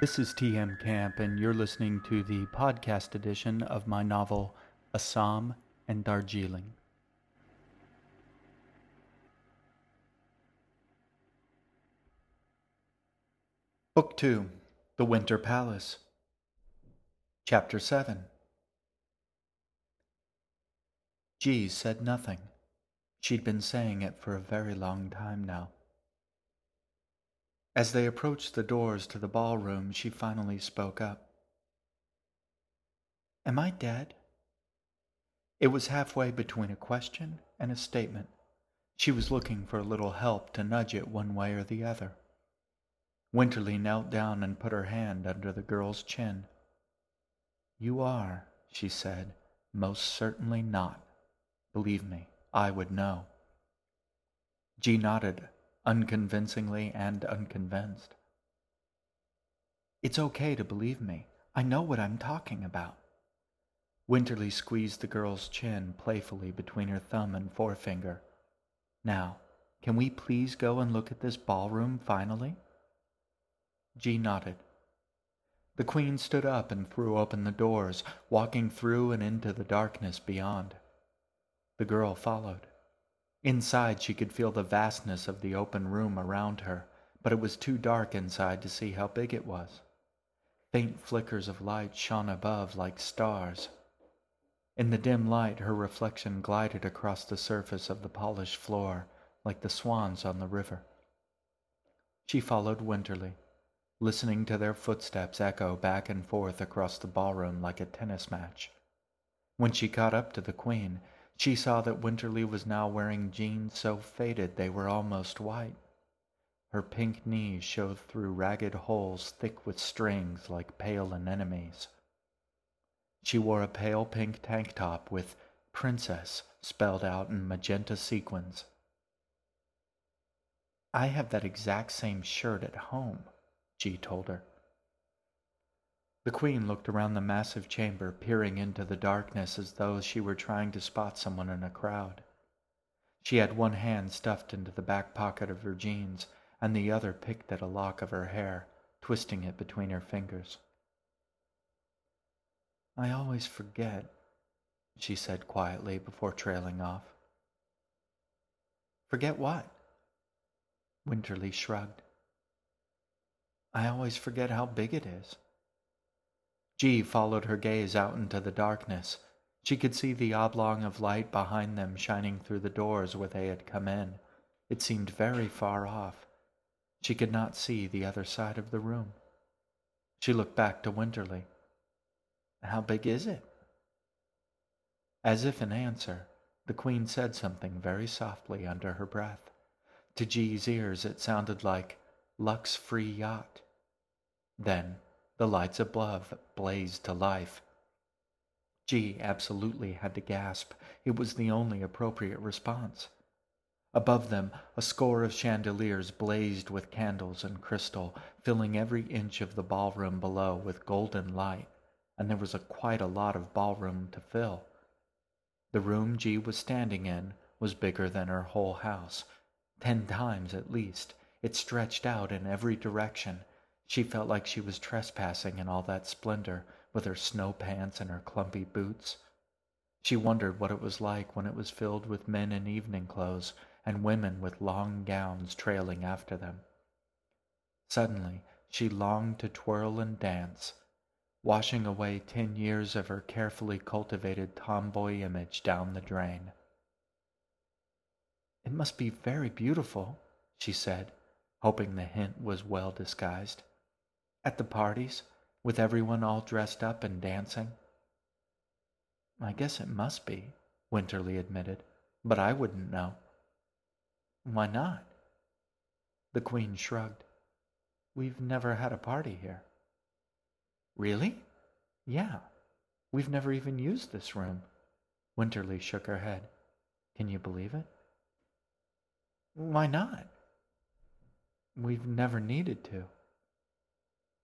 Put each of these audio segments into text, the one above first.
This is TM Camp, and you're listening to the podcast edition of my novel Assam and Darjeeling. Book 2 The Winter Palace, Chapter 7 G said nothing. She'd been saying it for a very long time now. As they approached the doors to the ballroom, she finally spoke up. Am I dead? It was halfway between a question and a statement. She was looking for a little help to nudge it one way or the other. Winterly knelt down and put her hand under the girl's chin. You are, she said, most certainly not. Believe me, I would know. G nodded, unconvincingly and unconvinced. It's okay to believe me. I know what I'm talking about. Winterly squeezed the girl's chin playfully between her thumb and forefinger. Now, can we please go and look at this ballroom finally? G nodded. The queen stood up and threw open the doors, walking through and into the darkness beyond. The girl followed. Inside, she could feel the vastness of the open room around her, but it was too dark inside to see how big it was. Faint flickers of light shone above like stars. In the dim light, her reflection glided across the surface of the polished floor like the swans on the river. She followed Winterly, listening to their footsteps echo back and forth across the ballroom like a tennis match. When she caught up to the queen, she saw that Winterly was now wearing jeans so faded they were almost white. Her pink knees showed through ragged holes thick with strings like pale anemones. She wore a pale pink tank top with Princess spelled out in magenta sequins. I have that exact same shirt at home, G told her. The queen looked around the massive chamber, peering into the darkness as though she were trying to spot someone in a crowd. She had one hand stuffed into the back pocket of her jeans, and the other picked at a lock of her hair, twisting it between her fingers. I always forget, she said quietly before trailing off. Forget what? Winterly shrugged. I always forget how big it is. G followed her gaze out into the darkness. She could see the oblong of light behind them shining through the doors where they had come in. It seemed very far off. She could not see the other side of the room. She looked back to Winterly. How big is it? As if in answer, the Queen said something very softly under her breath. To G's ears, it sounded like Lux Free Yacht. Then the lights above blazed to life. G absolutely had to gasp. It was the only appropriate response. Above them, a score of chandeliers blazed with candles and crystal, filling every inch of the ballroom below with golden light, and there was a quite a lot of ballroom to fill. The room G was standing in was bigger than her whole house, ten times at least. It stretched out in every direction, she felt like she was trespassing in all that splendor with her snow pants and her clumpy boots. She wondered what it was like when it was filled with men in evening clothes and women with long gowns trailing after them. Suddenly, she longed to twirl and dance, washing away ten years of her carefully cultivated tomboy image down the drain. It must be very beautiful, she said, hoping the hint was well disguised. At the parties, with everyone all dressed up and dancing? I guess it must be, Winterly admitted, but I wouldn't know. Why not? The Queen shrugged. We've never had a party here. Really? Yeah. We've never even used this room. Winterly shook her head. Can you believe it? Why not? We've never needed to.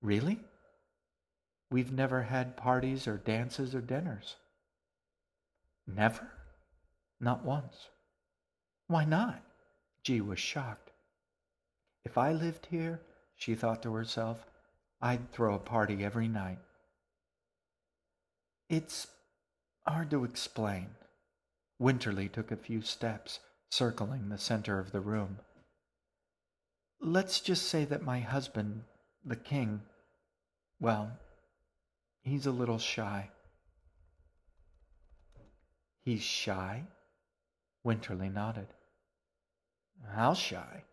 Really? We've never had parties or dances or dinners. Never? Not once. Why not? G was shocked. If I lived here, she thought to herself, I'd throw a party every night. It's hard to explain. Winterly took a few steps, circling the center of the room. Let's just say that my husband, the king, well, he's a little shy. He's shy? Winterly nodded. How shy?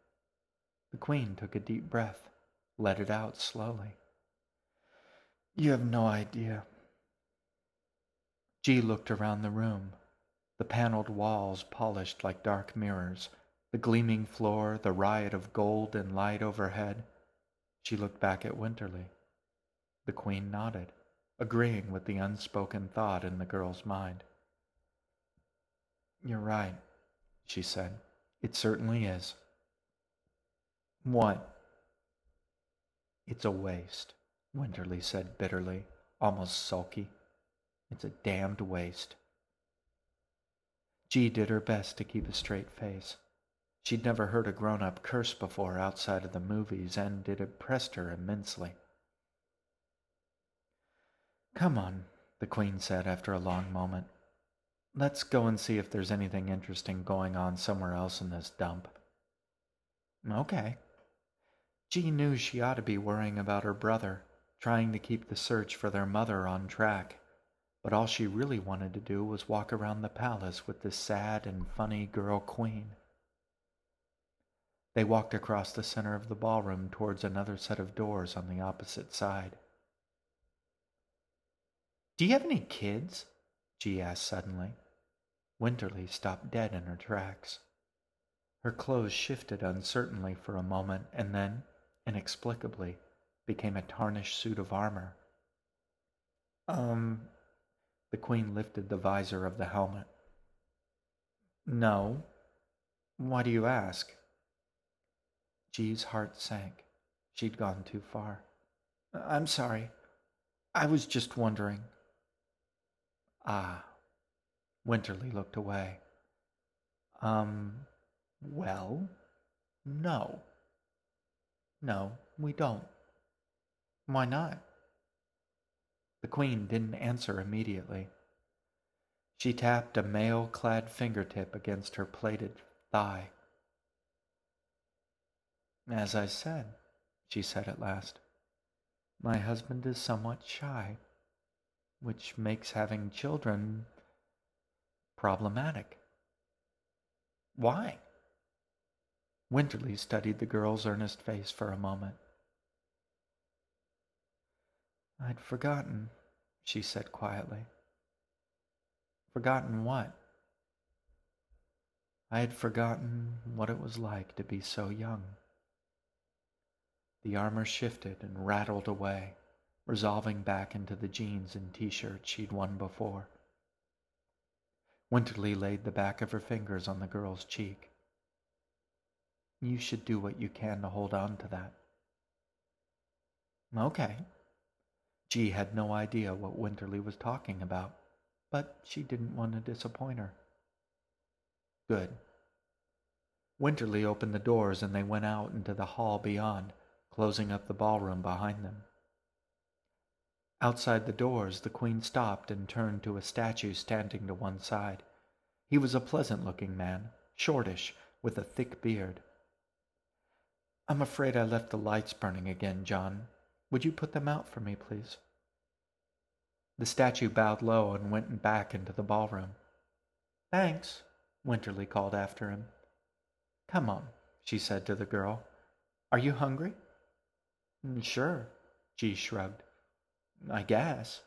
The queen took a deep breath, let it out slowly. You have no idea. G looked around the room, the paneled walls polished like dark mirrors, the gleaming floor, the riot of gold and light overhead. She looked back at Winterly. The queen nodded, agreeing with the unspoken thought in the girl's mind. You're right, she said. It certainly is. What? It's a waste, Winterly said bitterly, almost sulky. It's a damned waste. G did her best to keep a straight face. She'd never heard a grown up curse before outside of the movies, and it impressed her immensely. Come on, the Queen said after a long moment. Let's go and see if there's anything interesting going on somewhere else in this dump. Okay. G knew she ought to be worrying about her brother, trying to keep the search for their mother on track but all she really wanted to do was walk around the palace with this sad and funny girl queen. They walked across the center of the ballroom towards another set of doors on the opposite side. Do you have any kids? she asked suddenly. Winterly stopped dead in her tracks. Her clothes shifted uncertainly for a moment and then, inexplicably, became a tarnished suit of armor. Um, the Queen lifted the visor of the helmet. No. Why do you ask? G's heart sank. She'd gone too far. I'm sorry. I was just wondering. Ah. Winterly looked away. Um, well, no. No, we don't. Why not? The queen didn't answer immediately. She tapped a mail clad fingertip against her plated thigh. As I said, she said at last, my husband is somewhat shy, which makes having children problematic. Why? Winterly studied the girl's earnest face for a moment. I'd forgotten, she said quietly. Forgotten what? I had forgotten what it was like to be so young. The armor shifted and rattled away, resolving back into the jeans and t shirt she'd worn before. Winterly laid the back of her fingers on the girl's cheek. You should do what you can to hold on to that. Okay, G had no idea what Winterly was talking about, but she didn't want to disappoint her. Good. Winterly opened the doors and they went out into the hall beyond, closing up the ballroom behind them. Outside the doors, the queen stopped and turned to a statue standing to one side. He was a pleasant looking man, shortish, with a thick beard. I'm afraid I left the lights burning again, John, would you put them out for me, please? The statue bowed low and went back into the ballroom. Thanks, Winterly called after him. Come on, she said to the girl. Are you hungry? Mm, sure, G shrugged. I guess.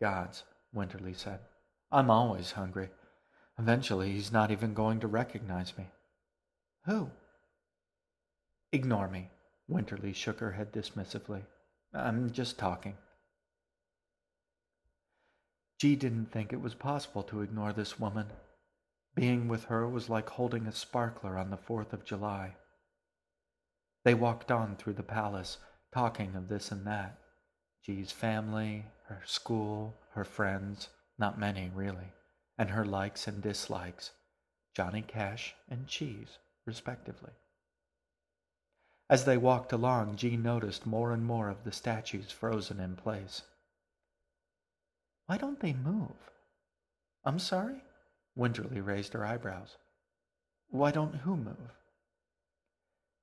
Gods, Winterly said. I'm always hungry. Eventually, he's not even going to recognize me. Who? Ignore me, Winterly shook her head dismissively. I'm just talking. G didn't think it was possible to ignore this woman. Being with her was like holding a sparkler on the 4th of July. They walked on through the palace, talking of this and that. G's family, her school, her friends, not many really, and her likes and dislikes, Johnny Cash and Cheese, respectively. As they walked along, Jean noticed more and more of the statues frozen in place. Why don't they move? I'm sorry? Winterly raised her eyebrows. Why don't who move?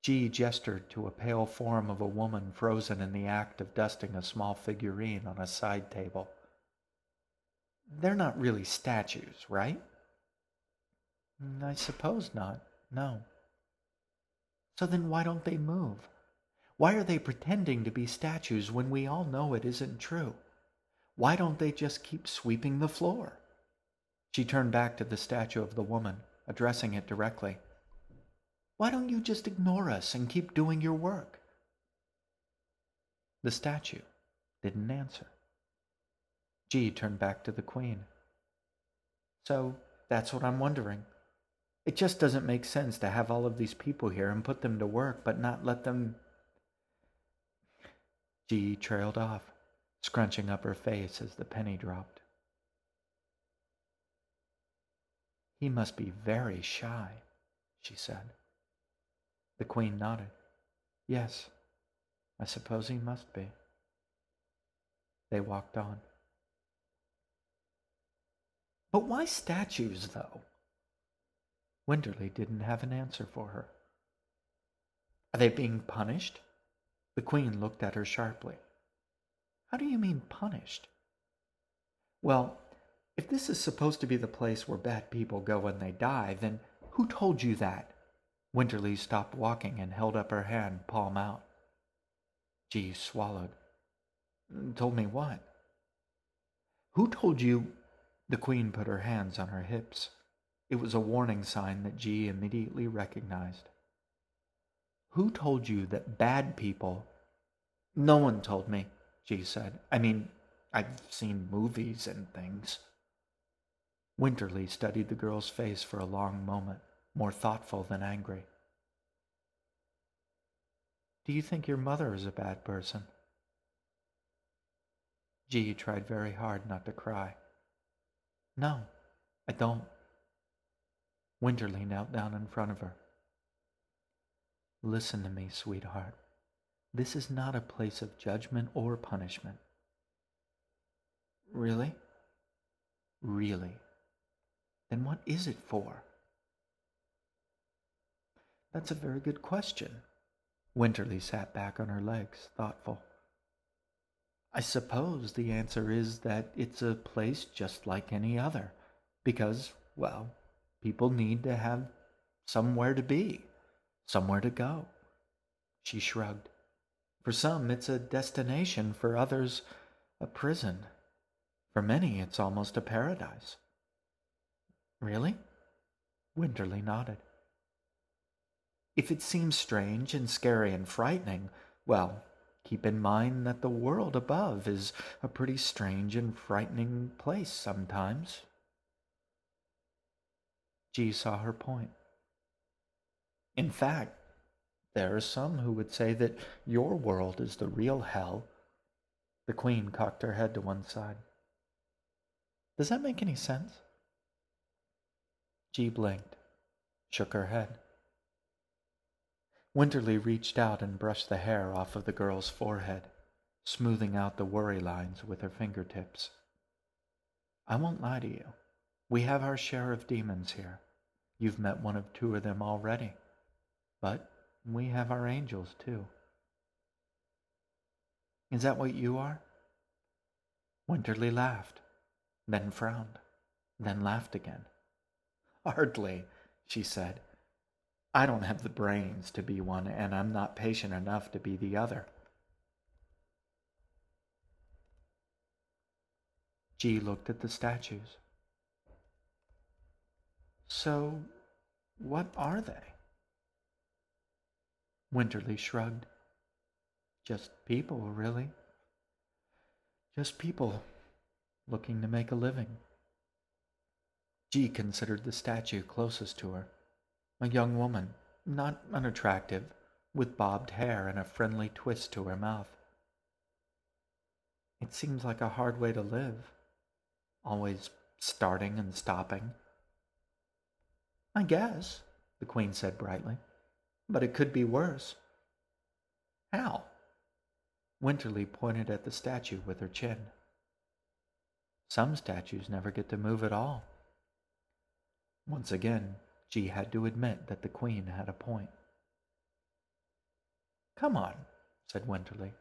G gestured to a pale form of a woman frozen in the act of dusting a small figurine on a side table. They're not really statues, right? Mm, I suppose not, no. So then why don't they move? Why are they pretending to be statues when we all know it isn't true? Why don't they just keep sweeping the floor? She turned back to the statue of the woman, addressing it directly. Why don't you just ignore us and keep doing your work? The statue didn't answer. G turned back to the queen. So that's what I'm wondering. It just doesn't make sense to have all of these people here and put them to work, but not let them. G trailed off, scrunching up her face as the penny dropped. He must be very shy, she said. The queen nodded. Yes, I suppose he must be. They walked on. But why statues, though? Winterly didn't have an answer for her. Are they being punished? The queen looked at her sharply. How do you mean punished? Well, if this is supposed to be the place where bad people go when they die, then who told you that? Winterly stopped walking and held up her hand, palm out. G swallowed. Mm, told me what? Who told you? The queen put her hands on her hips. It was a warning sign that G immediately recognized. Who told you that bad people? No one told me, G said. I mean, I've seen movies and things. Winterly studied the girl's face for a long moment, more thoughtful than angry. Do you think your mother is a bad person? G tried very hard not to cry. No, I don't. Winterly knelt down in front of her. Listen to me, sweetheart. This is not a place of judgment or punishment. Really? Really? Then what is it for? That's a very good question. Winterly sat back on her legs, thoughtful. I suppose the answer is that it's a place just like any other, because, well, people need to have somewhere to be, somewhere to go. She shrugged. For some, it's a destination, for others, a prison. For many, it's almost a paradise. Really? Winterly nodded. If it seems strange and scary and frightening, well, Keep in mind that the world above is a pretty strange and frightening place sometimes. G saw her point. In fact, there are some who would say that your world is the real hell. The queen cocked her head to one side. Does that make any sense? G blinked, shook her head. Winterly reached out and brushed the hair off of the girl's forehead, smoothing out the worry lines with her fingertips. I won't lie to you. We have our share of demons here. You've met one of two of them already. But we have our angels too. Is that what you are? Winterly laughed, then frowned, then laughed again. Hardly, she said. I don't have the brains to be one, and I'm not patient enough to be the other. G looked at the statues. So, what are they? Winterly shrugged. Just people, really. Just people looking to make a living. G considered the statue closest to her a young woman, not unattractive, with bobbed hair and a friendly twist to her mouth. It seems like a hard way to live, always starting and stopping. I guess, the Queen said brightly, but it could be worse. How? Winterly pointed at the statue with her chin. Some statues never get to move at all. Once again, she had to admit that the Queen had a point. Come on, said Winterly.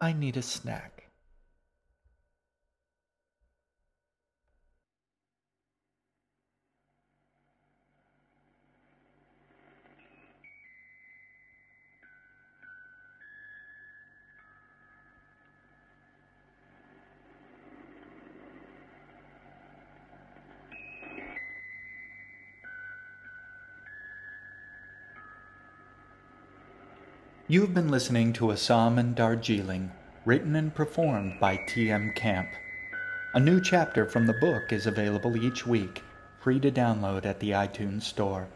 I need a snack. You have been listening to a Assam and Darjeeling, written and performed by T.M. Camp. A new chapter from the book is available each week, free to download at the iTunes Store.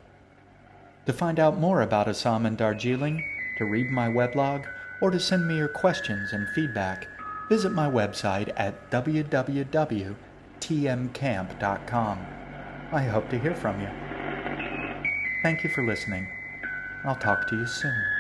To find out more about a Assam and Darjeeling, to read my weblog, or to send me your questions and feedback, visit my website at www.tmcamp.com. I hope to hear from you. Thank you for listening. I'll talk to you soon.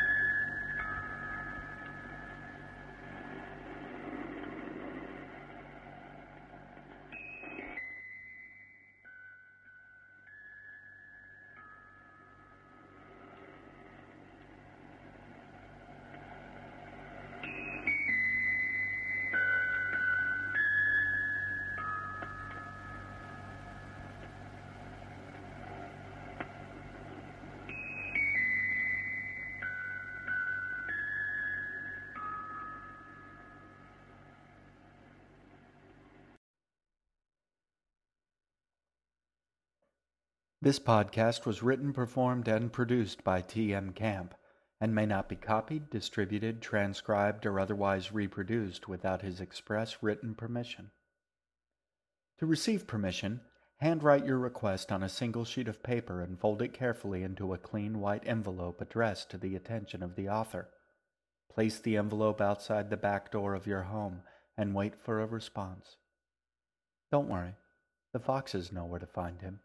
This podcast was written, performed, and produced by T.M. Camp and may not be copied, distributed, transcribed, or otherwise reproduced without his express written permission. To receive permission, handwrite your request on a single sheet of paper and fold it carefully into a clean white envelope addressed to the attention of the author. Place the envelope outside the back door of your home and wait for a response. Don't worry, the foxes know where to find him.